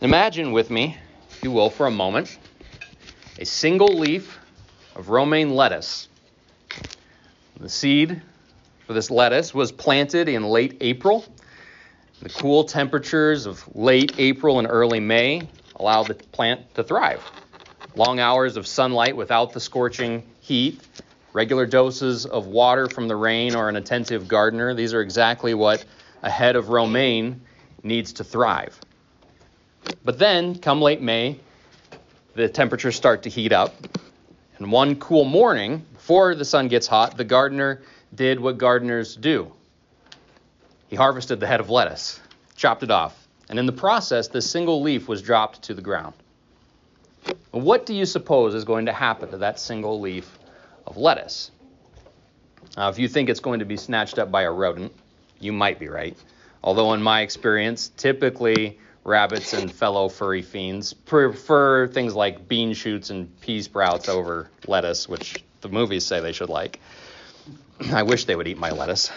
Imagine with me, if you will, for a moment, a single leaf of romaine lettuce. The seed for this lettuce was planted in late April. The cool temperatures of late April and early May allow the plant to thrive. Long hours of sunlight without the scorching heat, regular doses of water from the rain or an attentive gardener, these are exactly what a head of romaine needs to thrive. But then, come late May, the temperatures start to heat up. And one cool morning, before the sun gets hot, the gardener did what gardeners do. He harvested the head of lettuce, chopped it off, and in the process, the single leaf was dropped to the ground. What do you suppose is going to happen to that single leaf of lettuce? Now, if you think it's going to be snatched up by a rodent, you might be right. Although, in my experience, typically rabbits and fellow furry fiends prefer things like bean shoots and pea sprouts over lettuce, which the movies say they should like. I wish they would eat my lettuce.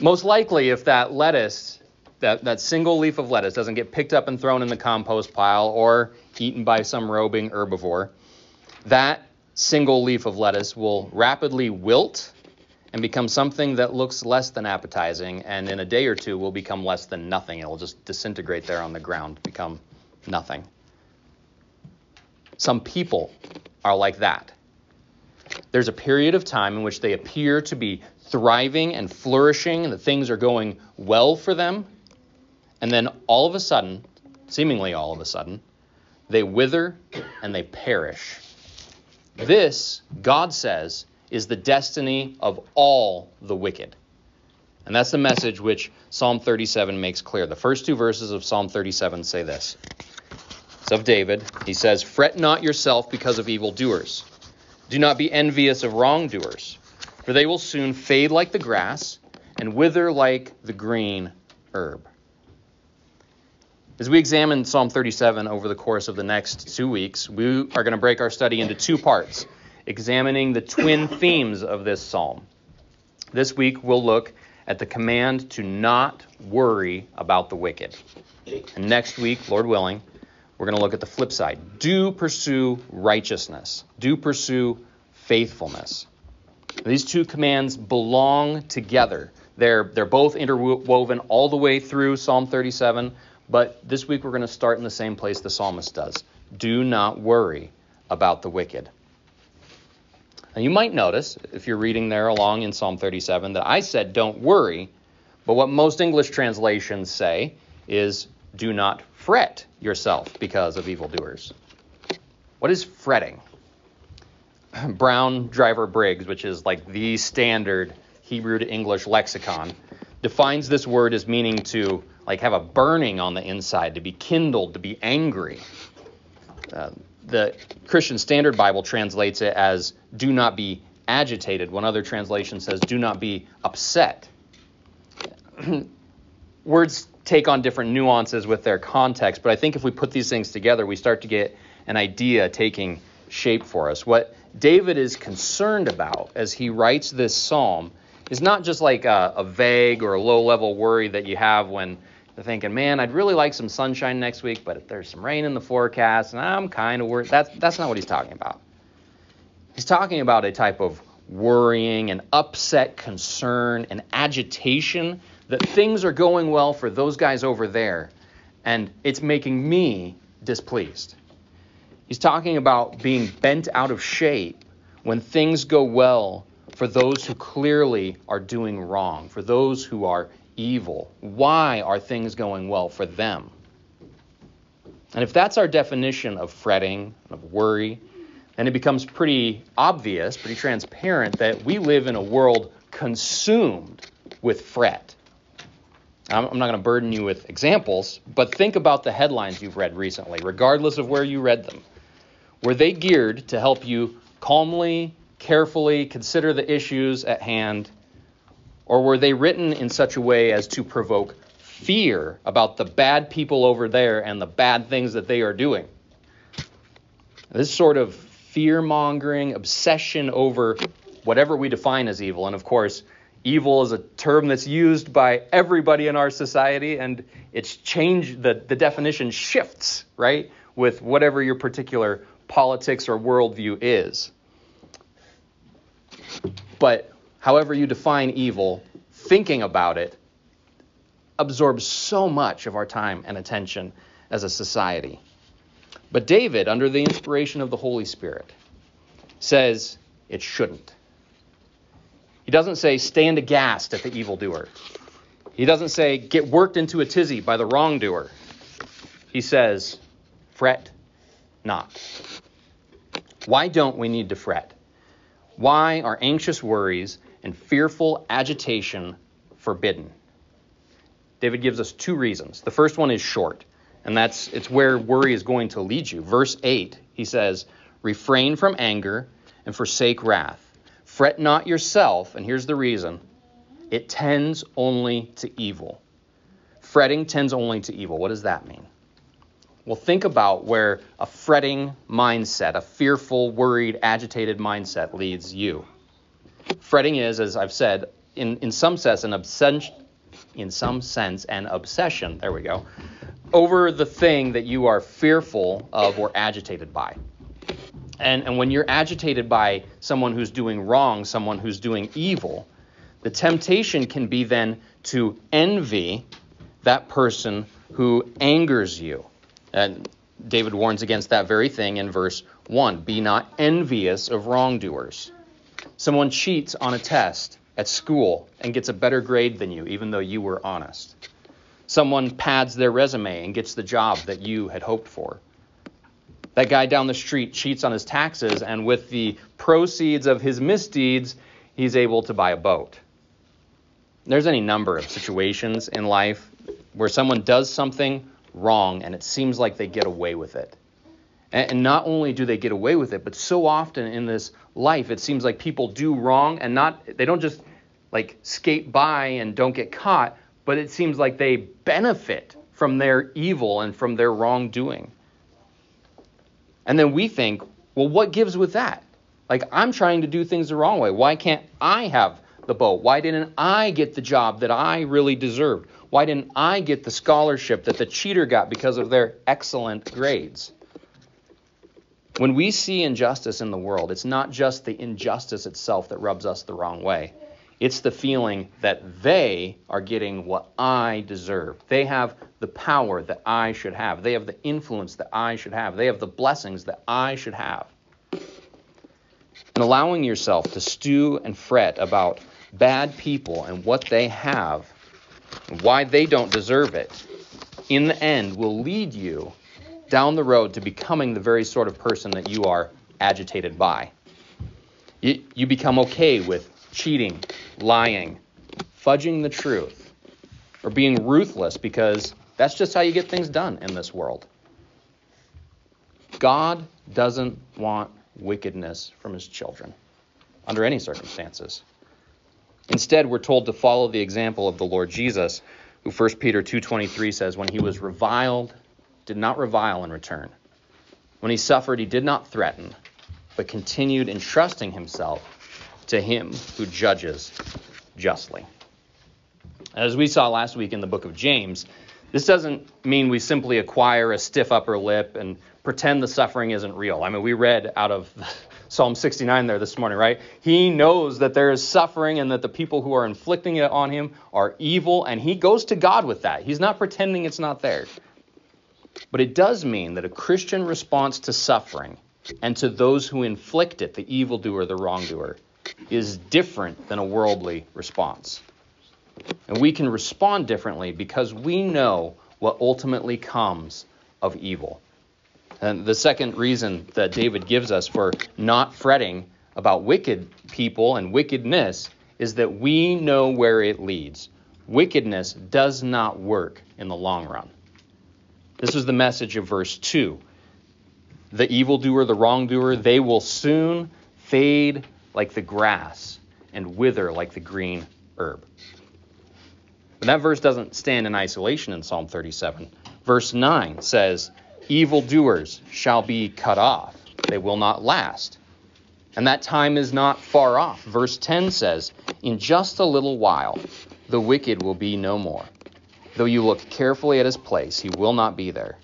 Most likely, if that lettuce, that, that single leaf of lettuce, doesn't get picked up and thrown in the compost pile or eaten by some roving herbivore, that single leaf of lettuce will rapidly wilt and become something that looks less than appetizing, and in a day or two will become less than nothing. It'll just disintegrate there on the ground, become nothing. Some people are like that. There's a period of time in which they appear to be thriving and flourishing, and that things are going well for them. And then all of a sudden, seemingly all of a sudden, they wither and they perish. This, God says, is the destiny of all the wicked. And that's the message which Psalm 37 makes clear. The first two verses of Psalm 37 say this. It's of David. He says, Fret not yourself because of evildoers do not be envious of wrongdoers, for they will soon fade like the grass and wither like the green herb. As we examine Psalm 37 over the course of the next two weeks, we are going to break our study into two parts, examining the twin themes of this psalm. This week, we'll look at the command to not worry about the wicked. And next week, Lord willing, we're going to look at the flip side. Do pursue righteousness, do pursue faithfulness. These two commands belong together. They're, they're both interwoven all the way through Psalm 37, but this week we're going to start in the same place the psalmist does. Do not worry about the wicked. And you might notice, if you're reading there along in Psalm 37, that I said don't worry, but what most English translations say is do not fret yourself because of evildoers. What is fretting? Brown Driver Briggs, which is like the standard Hebrew to English lexicon, defines this word as meaning to like have a burning on the inside, to be kindled, to be angry. Uh, the Christian Standard Bible translates it as do not be agitated. One other translation says do not be upset. Words take on different nuances with their context, but I think if we put these things together, we start to get an idea taking shape for us. What David is concerned about as he writes this psalm is not just like a, a vague or a low level worry that you have when you're thinking, man, I'd really like some sunshine next week, but there's some rain in the forecast, and I'm kind of worried. That's, that's not what he's talking about. He's talking about a type of worrying and upset concern and agitation that things are going well for those guys over there, and it's making me displeased. He's talking about being bent out of shape when things go well for those who clearly are doing wrong, for those who are evil. Why are things going well for them? And if that's our definition of fretting, of worry, then it becomes pretty obvious, pretty transparent that we live in a world consumed with fret. I'm not going to burden you with examples, but think about the headlines you've read recently, regardless of where you read them. Were they geared to help you calmly, carefully consider the issues at hand, or were they written in such a way as to provoke fear about the bad people over there and the bad things that they are doing? This sort of fear mongering, obsession over whatever we define as evil, and of course, evil is a term that's used by everybody in our society, and it's changed, the, the definition shifts, right, with whatever your particular politics or worldview is. But however you define evil, thinking about it absorbs so much of our time and attention as a society. But David, under the inspiration of the Holy Spirit, says it shouldn't. He doesn't say stand aghast at the evildoer. He doesn't say get worked into a tizzy by the wrongdoer. He says fret not. Why don't we need to fret? Why are anxious worries and fearful agitation forbidden? David gives us two reasons. The first one is short, and that's it's where worry is going to lead you. Verse 8, he says, "Refrain from anger and forsake wrath. Fret not yourself, and here's the reason. It tends only to evil." Fretting tends only to evil. What does that mean? Well, think about where a fretting mindset, a fearful, worried, agitated mindset leads you. Fretting is, as I've said, in, in some sense, an obsession, in some sense, an obsession, there we go, over the thing that you are fearful of or agitated by. And, and when you're agitated by someone who's doing wrong, someone who's doing evil, the temptation can be then to envy that person who angers you. And David warns against that very thing in verse 1 Be not envious of wrongdoers. Someone cheats on a test at school and gets a better grade than you, even though you were honest. Someone pads their resume and gets the job that you had hoped for. That guy down the street cheats on his taxes, and with the proceeds of his misdeeds, he's able to buy a boat. There's any number of situations in life where someone does something wrong and it seems like they get away with it. And not only do they get away with it, but so often in this life, it seems like people do wrong and not, they don't just like skate by and don't get caught, but it seems like they benefit from their evil and from their wrongdoing. And then we think, well, what gives with that? Like, I'm trying to do things the wrong way. Why can't I have the boat? Why didn't I get the job that I really deserved? Why didn't I get the scholarship that the cheater got because of their excellent grades? When we see injustice in the world, it's not just the injustice itself that rubs us the wrong way. It's the feeling that they are getting what I deserve. They have the power that I should have. They have the influence that I should have. They have the blessings that I should have. And allowing yourself to stew and fret about bad people and what they have, and why they don't deserve it, in the end will lead you down the road to becoming the very sort of person that you are agitated by. You, you become okay with cheating, lying, fudging the truth, or being ruthless because that's just how you get things done in this world. God doesn't want wickedness from his children under any circumstances. Instead, we're told to follow the example of the Lord Jesus, who 1 Peter 2:23 says when he was reviled, did not revile in return. When he suffered, he did not threaten, but continued entrusting himself to him who judges justly. As we saw last week in the book of James, this doesn't mean we simply acquire a stiff upper lip and pretend the suffering isn't real. I mean, we read out of Psalm 69 there this morning, right? He knows that there is suffering and that the people who are inflicting it on him are evil, and he goes to God with that. He's not pretending it's not there. But it does mean that a Christian response to suffering and to those who inflict it, the evildoer, the wrongdoer, is different than a worldly response. And we can respond differently because we know what ultimately comes of evil. And the second reason that David gives us for not fretting about wicked people and wickedness is that we know where it leads. Wickedness does not work in the long run. This is the message of verse 2. The evildoer, the wrongdoer, they will soon fade like the grass and wither like the green herb. But that verse doesn't stand in isolation in Psalm 37. Verse 9 says, Evildoers shall be cut off, they will not last. And that time is not far off. Verse 10 says, In just a little while, the wicked will be no more. Though you look carefully at his place, he will not be there.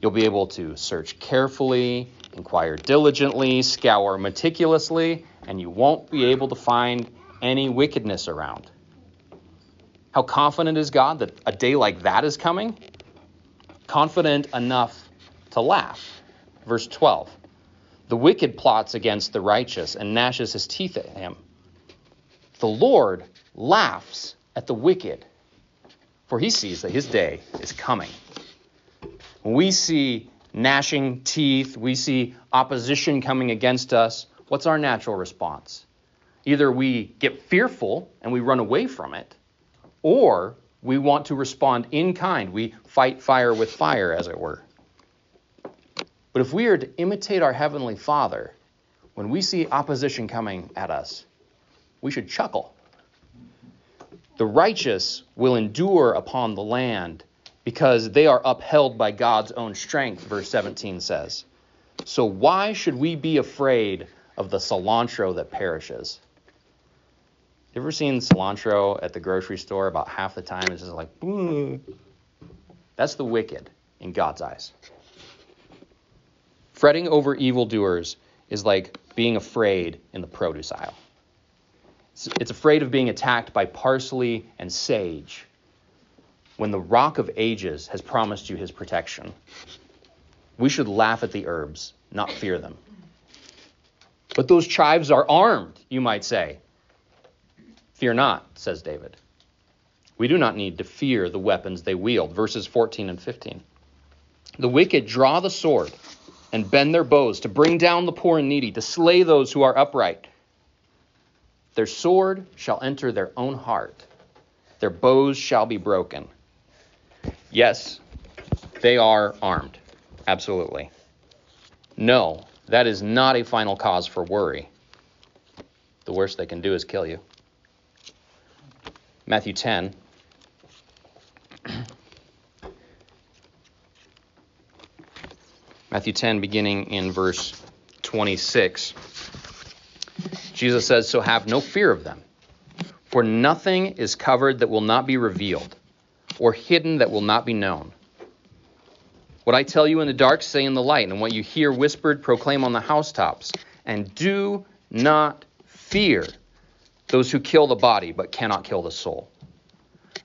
You'll be able to search carefully, inquire diligently, scour meticulously, and you won't be able to find any wickedness around. How confident is God that a day like that is coming? Confident enough to laugh. Verse 12 The wicked plots against the righteous and gnashes his teeth at him. The Lord laughs at the wicked, for he sees that his day is coming. When we see gnashing teeth, we see opposition coming against us, what's our natural response? Either we get fearful and we run away from it, or we want to respond in kind. We fight fire with fire, as it were. But if we are to imitate our Heavenly Father, when we see opposition coming at us, we should chuckle. The righteous will endure upon the land because they are upheld by God's own strength, verse 17 says. So why should we be afraid of the cilantro that perishes? You ever seen cilantro at the grocery store? About half the time it's just like, That's the wicked in God's eyes. Fretting over evildoers is like being afraid in the produce aisle. It's afraid of being attacked by parsley and sage when the rock of ages has promised you his protection. We should laugh at the herbs, not fear them. But those chives are armed, you might say. Fear not, says David. We do not need to fear the weapons they wield. Verses 14 and 15. The wicked draw the sword and bend their bows to bring down the poor and needy, to slay those who are upright. Their sword shall enter their own heart, their bows shall be broken. Yes, they are armed. Absolutely. No, that is not a final cause for worry. The worst they can do is kill you. Matthew 10. Matthew 10, beginning in verse 26. Jesus says, So have no fear of them, for nothing is covered that will not be revealed or hidden that will not be known. What I tell you in the dark, say in the light, and what you hear whispered, proclaim on the housetops. And do not fear those who kill the body, but cannot kill the soul.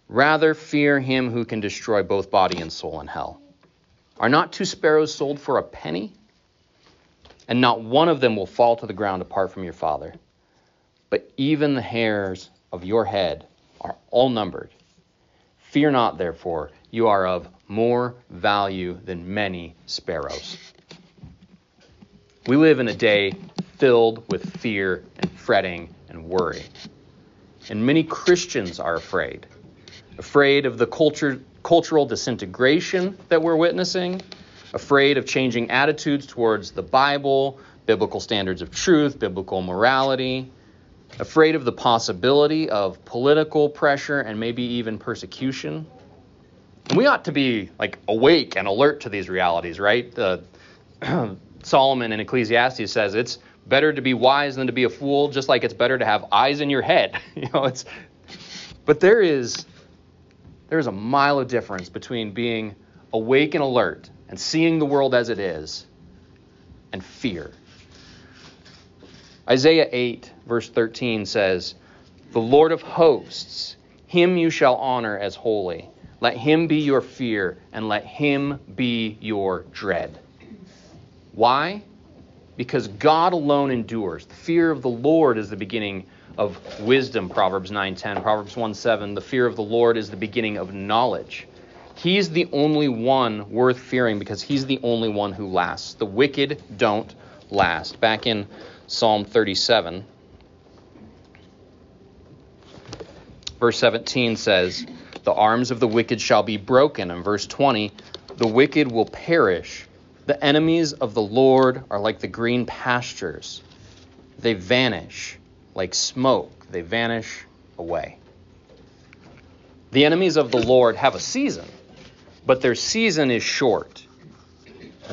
Rather, fear him who can destroy both body and soul in hell. Are not two sparrows sold for a penny? And not one of them will fall to the ground apart from your Father. But even the hairs of your head are all numbered. Fear not, therefore, you are of more value than many sparrows. We live in a day filled with fear and fretting and worry. And many Christians are afraid. Afraid of the culture, cultural disintegration that we're witnessing, afraid of changing attitudes towards the Bible, biblical standards of truth, biblical morality, afraid of the possibility of political pressure and maybe even persecution. And we ought to be like awake and alert to these realities, right? Solomon in Ecclesiastes says it's better to be wise than to be a fool, just like it's better to have eyes in your head. you know, it's but there is there is a mile of difference between being awake and alert and seeing the world as it is and fear. Isaiah 8, verse 13 says, The Lord of hosts, him you shall honor as holy. Let him be your fear, and let him be your dread. Why? Because God alone endures. The fear of the Lord is the beginning of wisdom, Proverbs 9:10. Proverbs 1:7, the fear of the Lord is the beginning of knowledge. He's the only one worth fearing because he's the only one who lasts. The wicked don't last. Back in Psalm 37. Verse 17 says, The arms of the wicked shall be broken. And verse 20, The wicked will perish. The enemies of the Lord are like the green pastures. They vanish like smoke, they vanish away. The enemies of the Lord have a season, but their season is short.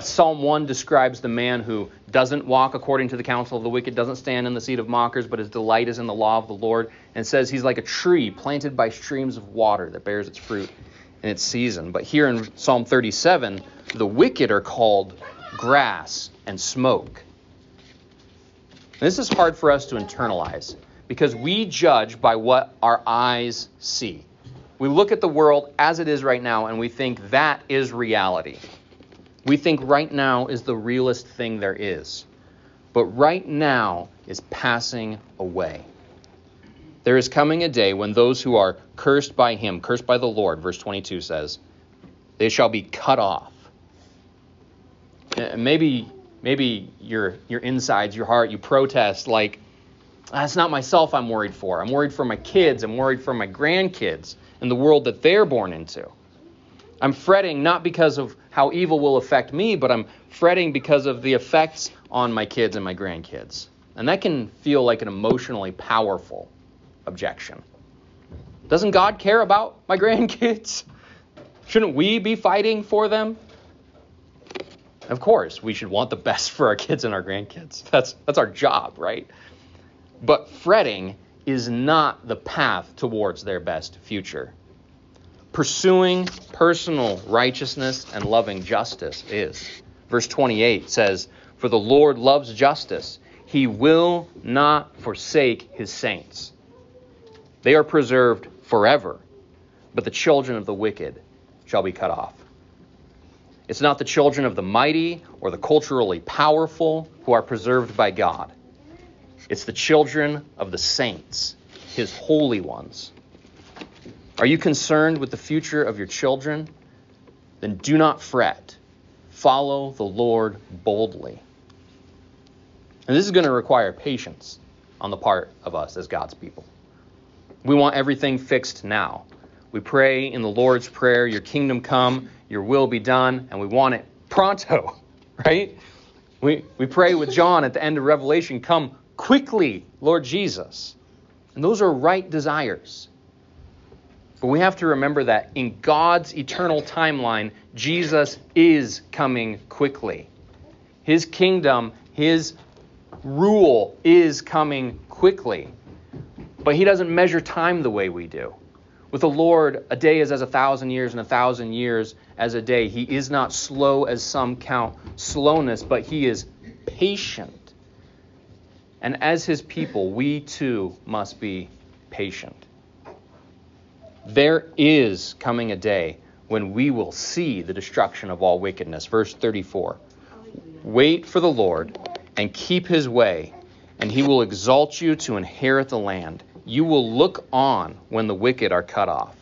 Psalm 1 describes the man who doesn't walk according to the counsel of the wicked, doesn't stand in the seat of mockers, but his delight is in the law of the Lord, and says he's like a tree planted by streams of water that bears its fruit in its season. But here in Psalm 37, the wicked are called grass and smoke. This is hard for us to internalize because we judge by what our eyes see. We look at the world as it is right now and we think that is reality. We think right now is the realest thing there is. But right now is passing away. There is coming a day when those who are cursed by him, cursed by the Lord, verse 22 says, they shall be cut off. Maybe maybe your your insides, your heart, you protest like ah, that's not myself I'm worried for. I'm worried for my kids, I'm worried for my grandkids and the world that they're born into. I'm fretting not because of how evil will affect me, but I'm fretting because of the effects on my kids and my grandkids. And that can feel like an emotionally powerful objection. Doesn't God care about my grandkids? Shouldn't we be fighting for them? Of course, we should want the best for our kids and our grandkids. That's that's our job, right? But fretting is not the path towards their best future. Pursuing personal righteousness and loving justice is. Verse 28 says, For the Lord loves justice. He will not forsake his saints. They are preserved forever, but the children of the wicked shall be cut off. It's not the children of the mighty or the culturally powerful who are preserved by God. It's the children of the saints, his holy ones. Are you concerned with the future of your children? Then do not fret. Follow the Lord boldly. And this is going to require patience on the part of us as God's people. We want everything fixed now. We pray in the Lord's Prayer, Your kingdom come, Your will be done, and we want it pronto, right? We, we pray with John at the end of Revelation, Come quickly, Lord Jesus. And those are right desires. But we have to remember that in God's eternal timeline, Jesus is coming quickly. His kingdom, His rule is coming quickly. But He doesn't measure time the way we do. With the Lord, a day is as a thousand years, and a thousand years as a day. He is not slow as some count slowness, but He is patient. And as His people, we too must be patient. There is coming a day when we will see the destruction of all wickedness. Verse 34 Wait for the Lord and keep his way, and he will exalt you to inherit the land. You will look on when the wicked are cut off.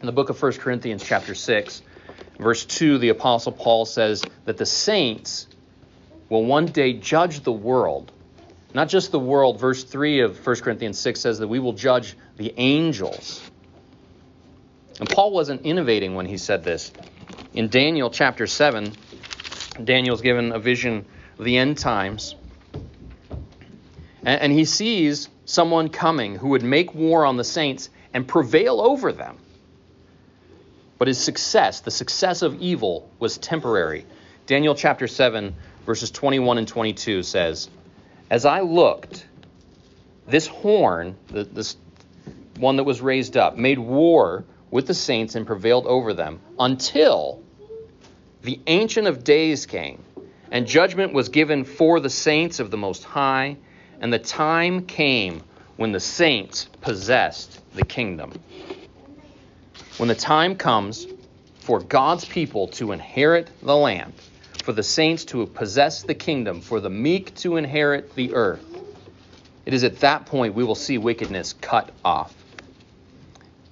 In the book of 1 Corinthians, chapter 6, verse 2, the Apostle Paul says that the saints will one day judge the world. Not just the world. Verse 3 of 1 Corinthians 6 says that we will judge the angels. And Paul wasn't innovating when he said this. In Daniel chapter 7, Daniel's given a vision of the end times. And, he sees someone coming who would make war on the saints and prevail over them. But his success, the success of evil, was temporary. Daniel chapter 7, verses 21 and 22 says, As I looked, this horn, this one that was raised up, made war with the saints and prevailed over them until the Ancient of Days came, and judgment was given for the saints of the Most High, and the time came when the saints possessed the kingdom. When the time comes for God's people to inherit the land, for the saints to possess the kingdom, for the meek to inherit the earth, it is at that point we will see wickedness cut off.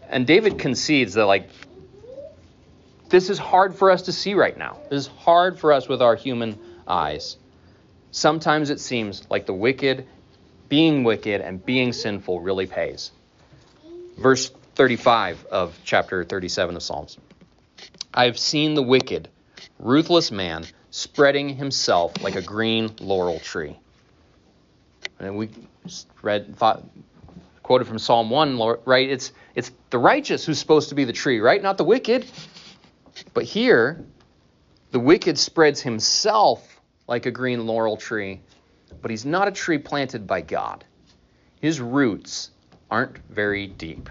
And David concedes that, like, this is hard for us to see right now. This is hard for us with our human eyes. Sometimes it seems like the wicked, being wicked and being sinful really pays. Verse 35 of chapter 37 of Psalms. I have seen the wicked, ruthless man spreading himself like a green laurel tree. And we read, thought, quoted from Psalm 1, right? It's, it's the righteous who's supposed to be the tree, right? Not the wicked. But here, The wicked spreads himself like a green laurel tree, but he's not a tree planted by God. His roots aren't very deep.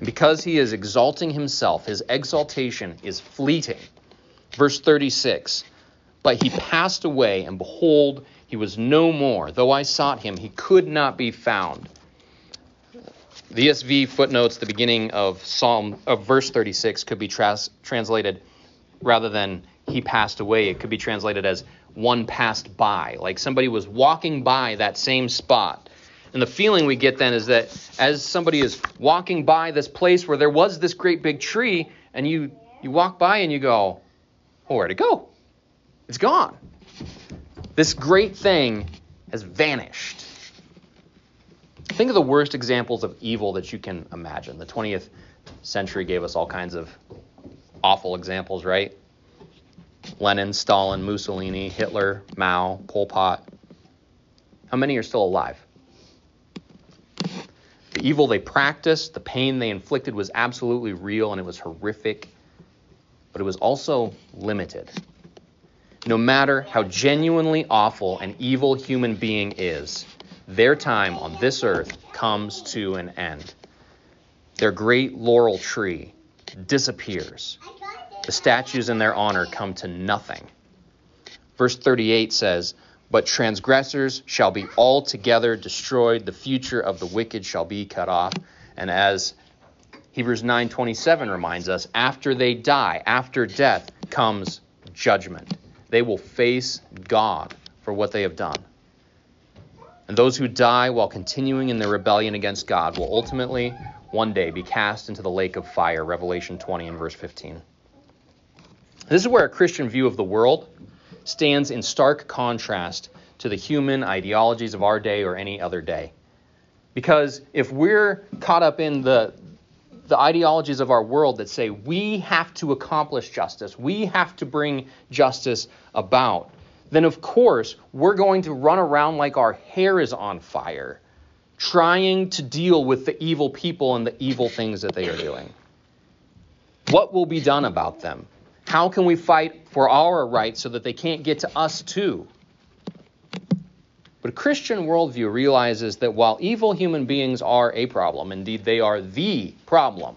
Because he is exalting himself, his exaltation is fleeting. Verse 36 But he passed away, and behold, he was no more. Though I sought him, he could not be found. The ESV footnotes the beginning of Psalm of verse 36 could be translated rather than he passed away, it could be translated as one passed by, like somebody was walking by that same spot. And the feeling we get then is that as somebody is walking by this place where there was this great big tree, and you you walk by and you go, oh, where'd it go? It's gone. This great thing has vanished. Think of the worst examples of evil that you can imagine. The 20th century gave us all kinds of awful examples, right? Lenin, Stalin, Mussolini, Hitler, Mao, Pol Pot. How many are still alive? The evil they practiced, the pain they inflicted was absolutely real and it was horrific, but it was also limited. No matter how genuinely awful an evil human being is, their time on this earth comes to an end. Their great laurel tree disappears. The statues in their honor come to nothing. Verse 38 says, But transgressors shall be altogether destroyed, the future of the wicked shall be cut off. And as Hebrews 9:27 reminds us, after they die, after death comes judgment. They will face God for what they have done. And those who die while continuing in their rebellion against God will ultimately one day be cast into the lake of fire, Revelation 20 and verse 15. This is where a Christian view of the world stands in stark contrast to the human ideologies of our day or any other day. Because if we're caught up in the, the ideologies of our world that say we have to accomplish justice, we have to bring justice about, then of course we're going to run around like our hair is on fire, trying to deal with the evil people and the evil things that they are doing. What will be done about them? How can we fight for our rights so that they can't get to us too? But Christian worldview realizes that while evil human beings are a problem, indeed they are the problem,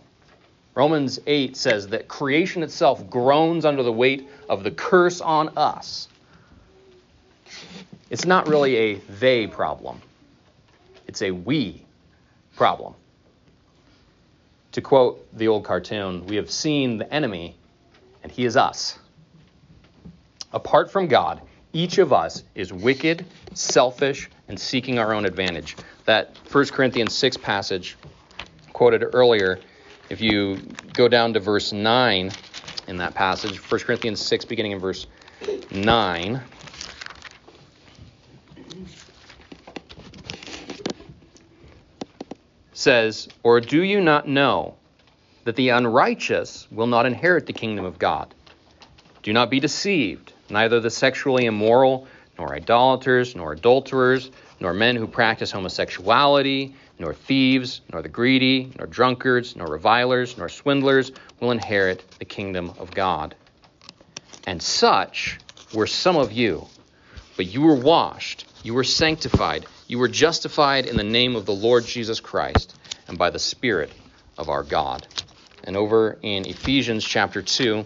Romans 8 says that creation itself groans under the weight of the curse on us. It's not really a they problem, it's a we problem. To quote the old cartoon, we have seen the enemy, and he is us. Apart from God, each of us is wicked, selfish, and seeking our own advantage. That 1 Corinthians 6 passage quoted earlier, if you go down to verse 9 in that passage, 1 Corinthians 6, beginning in verse 9. says, Or do you not know that the unrighteous will not inherit the kingdom of God? Do not be deceived. Neither the sexually immoral, nor idolaters, nor adulterers, nor men who practice homosexuality, nor thieves, nor the greedy, nor drunkards, nor revilers, nor swindlers will inherit the kingdom of God. And such were some of you. But you were washed, you were sanctified, you were justified in the name of the Lord Jesus Christ and by the Spirit of our God. And over in Ephesians chapter 2,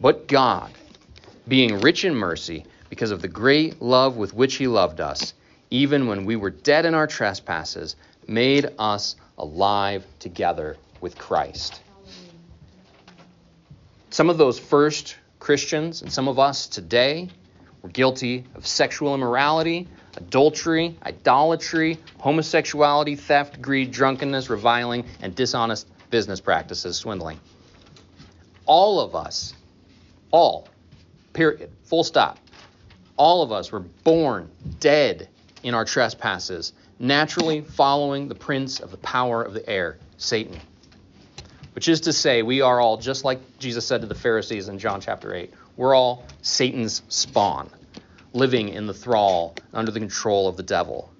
But God, being rich in mercy, because of the great love with which He loved us, even when we were dead in our trespasses, made us alive together with Christ. Some of those first Christians and some of us today were guilty of sexual immorality, adultery, idolatry, homosexuality, theft, greed, drunkenness, reviling, and dishonest business practices, swindling. All of us all Period. Full stop. All of us were born dead in our trespasses, naturally following the prince of the power of the air, Satan. Which is to say, we are all, just like Jesus said to the Pharisees in John chapter 8, we're all Satan's spawn, living in the thrall, under the control of the devil.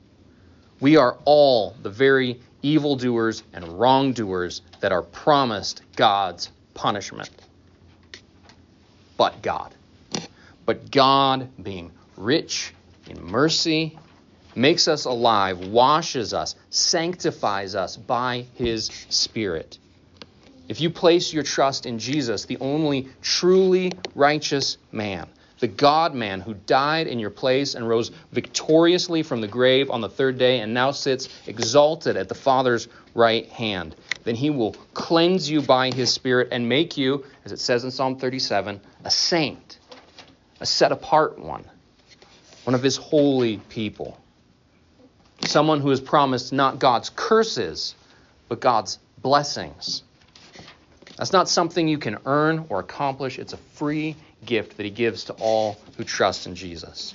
We are all the very evildoers and wrongdoers that are promised God's punishment. But God. But God, being rich in mercy, makes us alive, washes us, sanctifies us by his Spirit. If you place your trust in Jesus, the only truly righteous man, the God man who died in your place and rose victoriously from the grave on the third day and now sits exalted at the Father's right hand, then he will cleanse you by his Spirit and make you, as it says in Psalm 37, a saint, a set apart one, one of his holy people, someone who has promised not God's curses, but God's blessings. That's not something you can earn or accomplish. It's a free gift that he gives to all who trust in Jesus.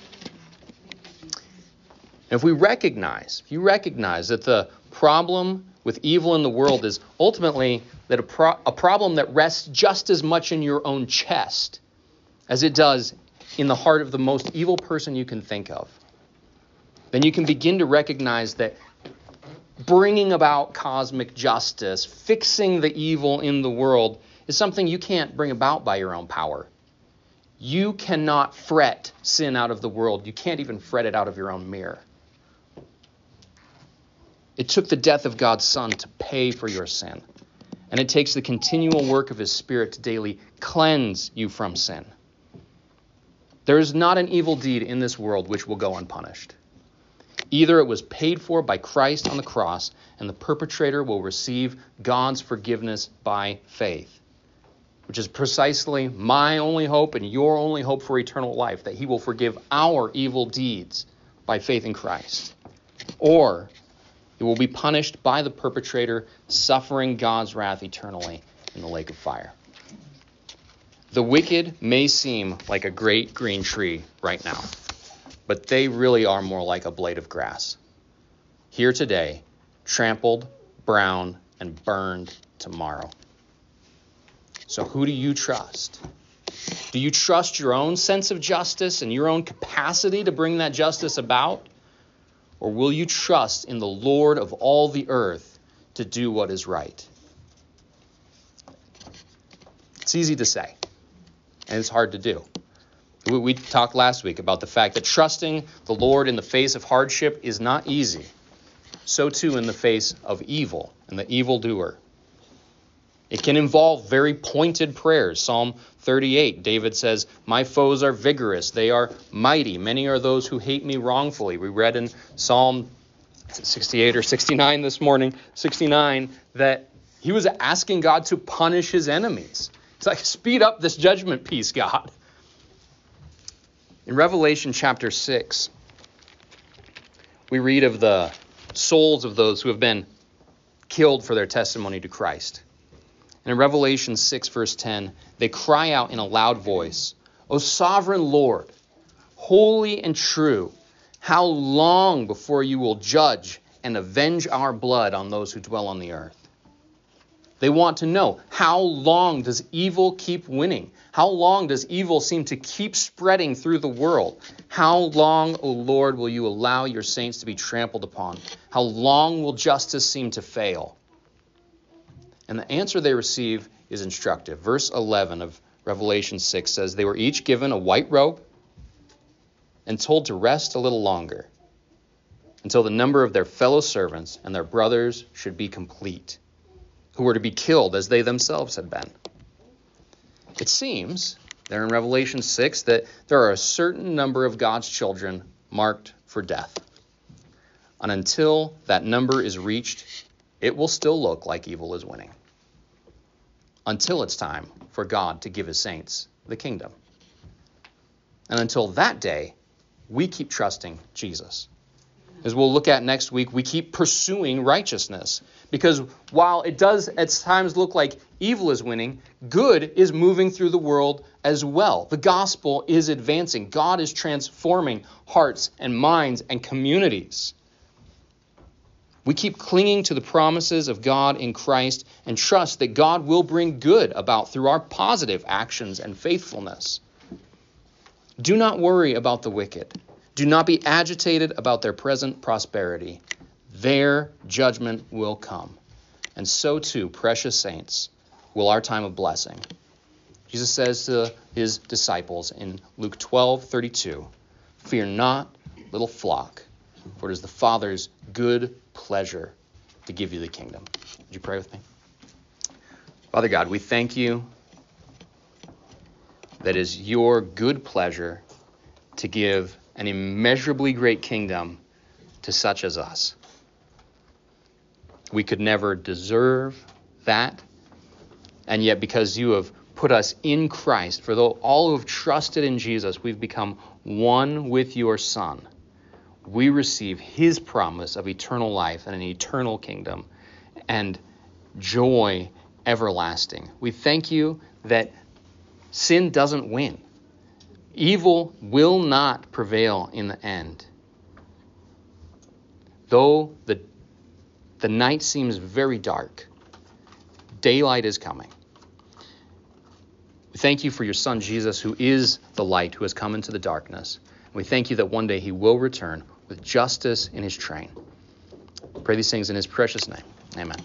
And if we recognize, if you recognize that the problem with evil in the world is ultimately that a, pro- a problem that rests just as much in your own chest as it does in the heart of the most evil person you can think of, then you can begin to recognize that bringing about cosmic justice, fixing the evil in the world, is something you can't bring about by your own power. You cannot fret sin out of the world. You can't even fret it out of your own mirror. It took the death of God's Son to pay for your sin. And it takes the continual work of His Spirit to daily cleanse you from sin. There is not an evil deed in this world which will go unpunished. Either it was paid for by Christ on the cross, and the perpetrator will receive God's forgiveness by faith which is precisely my only hope and your only hope for eternal life, that He will forgive our evil deeds by faith in Christ. Or it will be punished by the perpetrator, suffering God's wrath eternally in the lake of fire. The wicked may seem like a great green tree right now, but they really are more like a blade of grass. Here today, trampled, brown, and burned tomorrow. So, who do you trust? Do you trust your own sense of justice and your own capacity to bring that justice about? Or will you trust in the Lord of all the earth to do what is right? It's easy to say, and it's hard to do. We talked last week about the fact that trusting the Lord in the face of hardship is not easy. So, too, in the face of evil and the evildoer. It can involve very pointed prayers. Psalm 38, David says, My foes are vigorous, they are mighty. Many are those who hate me wrongfully. We read in Psalm 68 or 69 this morning, 69, that he was asking God to punish his enemies. It's like, speed up this judgment piece, God. In Revelation chapter 6, we read of the souls of those who have been killed for their testimony to Christ. And in Revelation 6, verse 10, they cry out in a loud voice, O sovereign Lord, holy and true, how long before you will judge and avenge our blood on those who dwell on the earth? They want to know how long does evil keep winning? How long does evil seem to keep spreading through the world? How long, O Lord, will you allow your saints to be trampled upon? How long will justice seem to fail? And the answer they receive is instructive. Verse 11 of Revelation 6 says, They were each given a white robe and told to rest a little longer until the number of their fellow servants and their brothers should be complete, who were to be killed as they themselves had been. It seems, there in Revelation 6, that there are a certain number of God's children marked for death. And until that number is reached, it will still look like evil is winning until it's time for God to give his saints the kingdom. And until that day, we keep trusting Jesus. as we'll look at next week, we keep pursuing righteousness. Because while it does at times look like evil is winning, good is moving through the world as well. The gospel is advancing. God is transforming hearts and minds and communities. We keep clinging to the promises of God in Christ and trust that God will bring good about through our positive actions and faithfulness. Do not worry about the wicked. Do not be agitated about their present prosperity. Their judgment will come. And so too, precious saints, will our time of blessing. Jesus says to his disciples in Luke 12 32, Fear not, little flock, for it is the Father's good pleasure to give you the kingdom. Would you pray with me? Father God, we thank you that is your good pleasure to give an immeasurably great kingdom to such as us. We could never deserve that, and yet because you have put us in Christ, for though all who have trusted in Jesus, we've become one with your Son we receive his promise of eternal life and an eternal kingdom and joy everlasting. We thank you that sin doesn't win. Evil will not prevail in the end. Though the, the night seems very dark, daylight is coming. We thank you for your Son, Jesus, who is the light, who has come into the darkness. We thank you that one day he will return with justice in his train. Pray these things in his precious name. Amen.